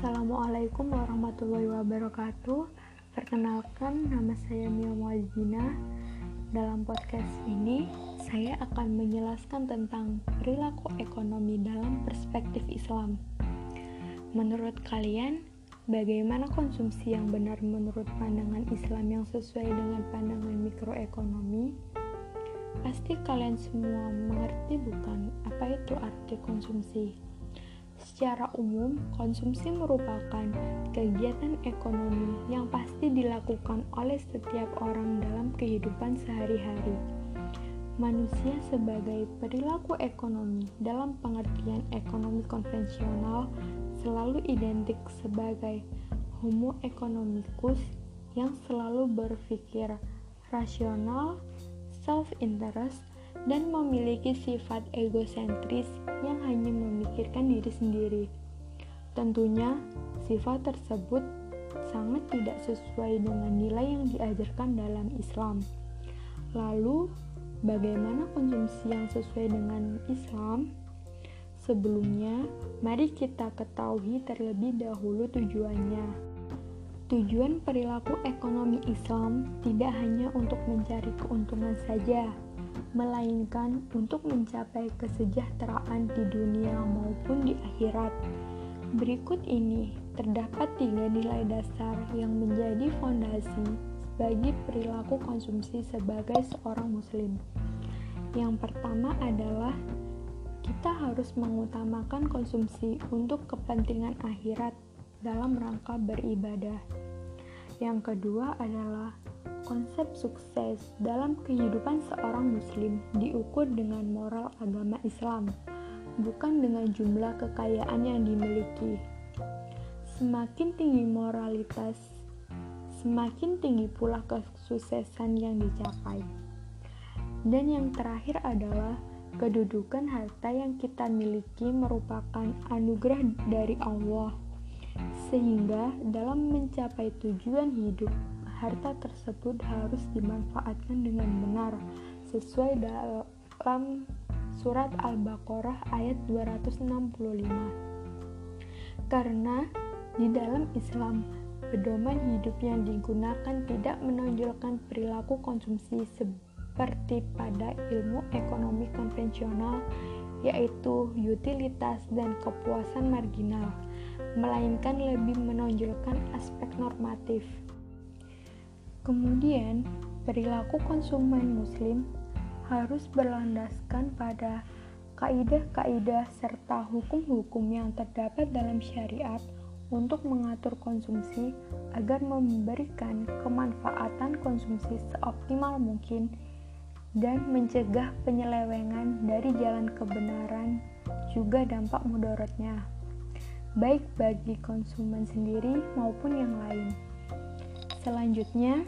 Assalamualaikum warahmatullahi wabarakatuh. Perkenalkan, nama saya Mia Muazina. Dalam podcast ini, saya akan menjelaskan tentang perilaku ekonomi dalam perspektif Islam. Menurut kalian, bagaimana konsumsi yang benar menurut pandangan Islam yang sesuai dengan pandangan mikroekonomi? Pasti kalian semua mengerti bukan apa itu arti konsumsi? Secara umum, konsumsi merupakan kegiatan ekonomi yang pasti dilakukan oleh setiap orang dalam kehidupan sehari-hari. Manusia sebagai perilaku ekonomi dalam pengertian ekonomi konvensional selalu identik sebagai homo economicus yang selalu berpikir rasional, self-interest, dan memiliki sifat egosentris yang hanya memikirkan diri sendiri. Tentunya, sifat tersebut sangat tidak sesuai dengan nilai yang diajarkan dalam Islam. Lalu, bagaimana konsumsi yang sesuai dengan Islam? Sebelumnya, mari kita ketahui terlebih dahulu tujuannya. Tujuan perilaku ekonomi Islam tidak hanya untuk mencari keuntungan saja, melainkan untuk mencapai kesejahteraan di dunia maupun di akhirat. Berikut ini terdapat tiga nilai dasar yang menjadi fondasi bagi perilaku konsumsi sebagai seorang Muslim. Yang pertama adalah kita harus mengutamakan konsumsi untuk kepentingan akhirat dalam rangka beribadah. Yang kedua adalah Konsep sukses dalam kehidupan seorang Muslim diukur dengan moral agama Islam, bukan dengan jumlah kekayaan yang dimiliki. Semakin tinggi moralitas, semakin tinggi pula kesuksesan yang dicapai. Dan yang terakhir adalah kedudukan harta yang kita miliki merupakan anugerah dari Allah, sehingga dalam mencapai tujuan hidup harta tersebut harus dimanfaatkan dengan benar sesuai dalam surat Al-Baqarah ayat 265. Karena di dalam Islam, pedoman hidup yang digunakan tidak menonjolkan perilaku konsumsi seperti pada ilmu ekonomi konvensional, yaitu utilitas dan kepuasan marginal, melainkan lebih menonjolkan aspek normatif. Kemudian, perilaku konsumen muslim harus berlandaskan pada kaidah-kaidah serta hukum-hukum yang terdapat dalam syariat untuk mengatur konsumsi agar memberikan kemanfaatan konsumsi seoptimal mungkin dan mencegah penyelewengan dari jalan kebenaran juga dampak mudaratnya baik bagi konsumen sendiri maupun yang lain. Selanjutnya,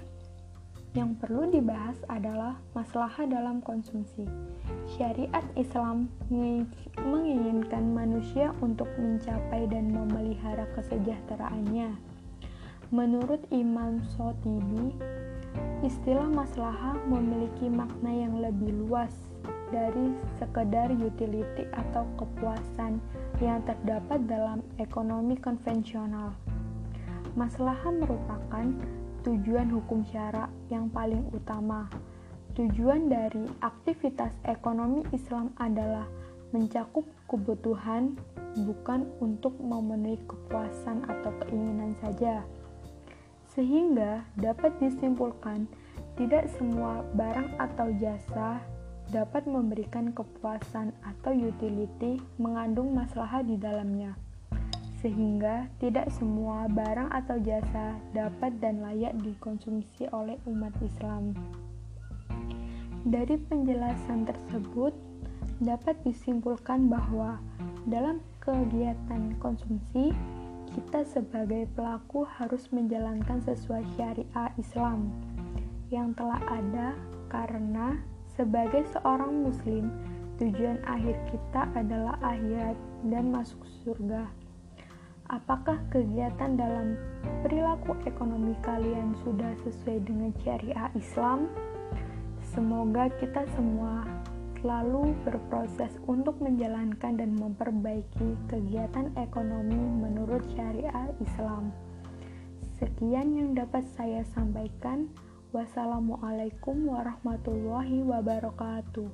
yang perlu dibahas adalah masalah dalam konsumsi. Syariat Islam menginginkan manusia untuk mencapai dan memelihara kesejahteraannya. Menurut Imam Sotibi, istilah masalah memiliki makna yang lebih luas dari sekedar utility atau kepuasan yang terdapat dalam ekonomi konvensional. Masalah merupakan tujuan hukum syara yang paling utama. Tujuan dari aktivitas ekonomi Islam adalah mencakup kebutuhan, bukan untuk memenuhi kepuasan atau keinginan saja. Sehingga dapat disimpulkan, tidak semua barang atau jasa dapat memberikan kepuasan atau utility mengandung masalah di dalamnya sehingga tidak semua barang atau jasa dapat dan layak dikonsumsi oleh umat Islam. Dari penjelasan tersebut, dapat disimpulkan bahwa dalam kegiatan konsumsi, kita sebagai pelaku harus menjalankan sesuai syariah Islam yang telah ada karena sebagai seorang muslim, tujuan akhir kita adalah akhirat dan masuk surga. Apakah kegiatan dalam perilaku ekonomi kalian sudah sesuai dengan syariah Islam? Semoga kita semua selalu berproses untuk menjalankan dan memperbaiki kegiatan ekonomi menurut syariah Islam. Sekian yang dapat saya sampaikan. Wassalamualaikum warahmatullahi wabarakatuh.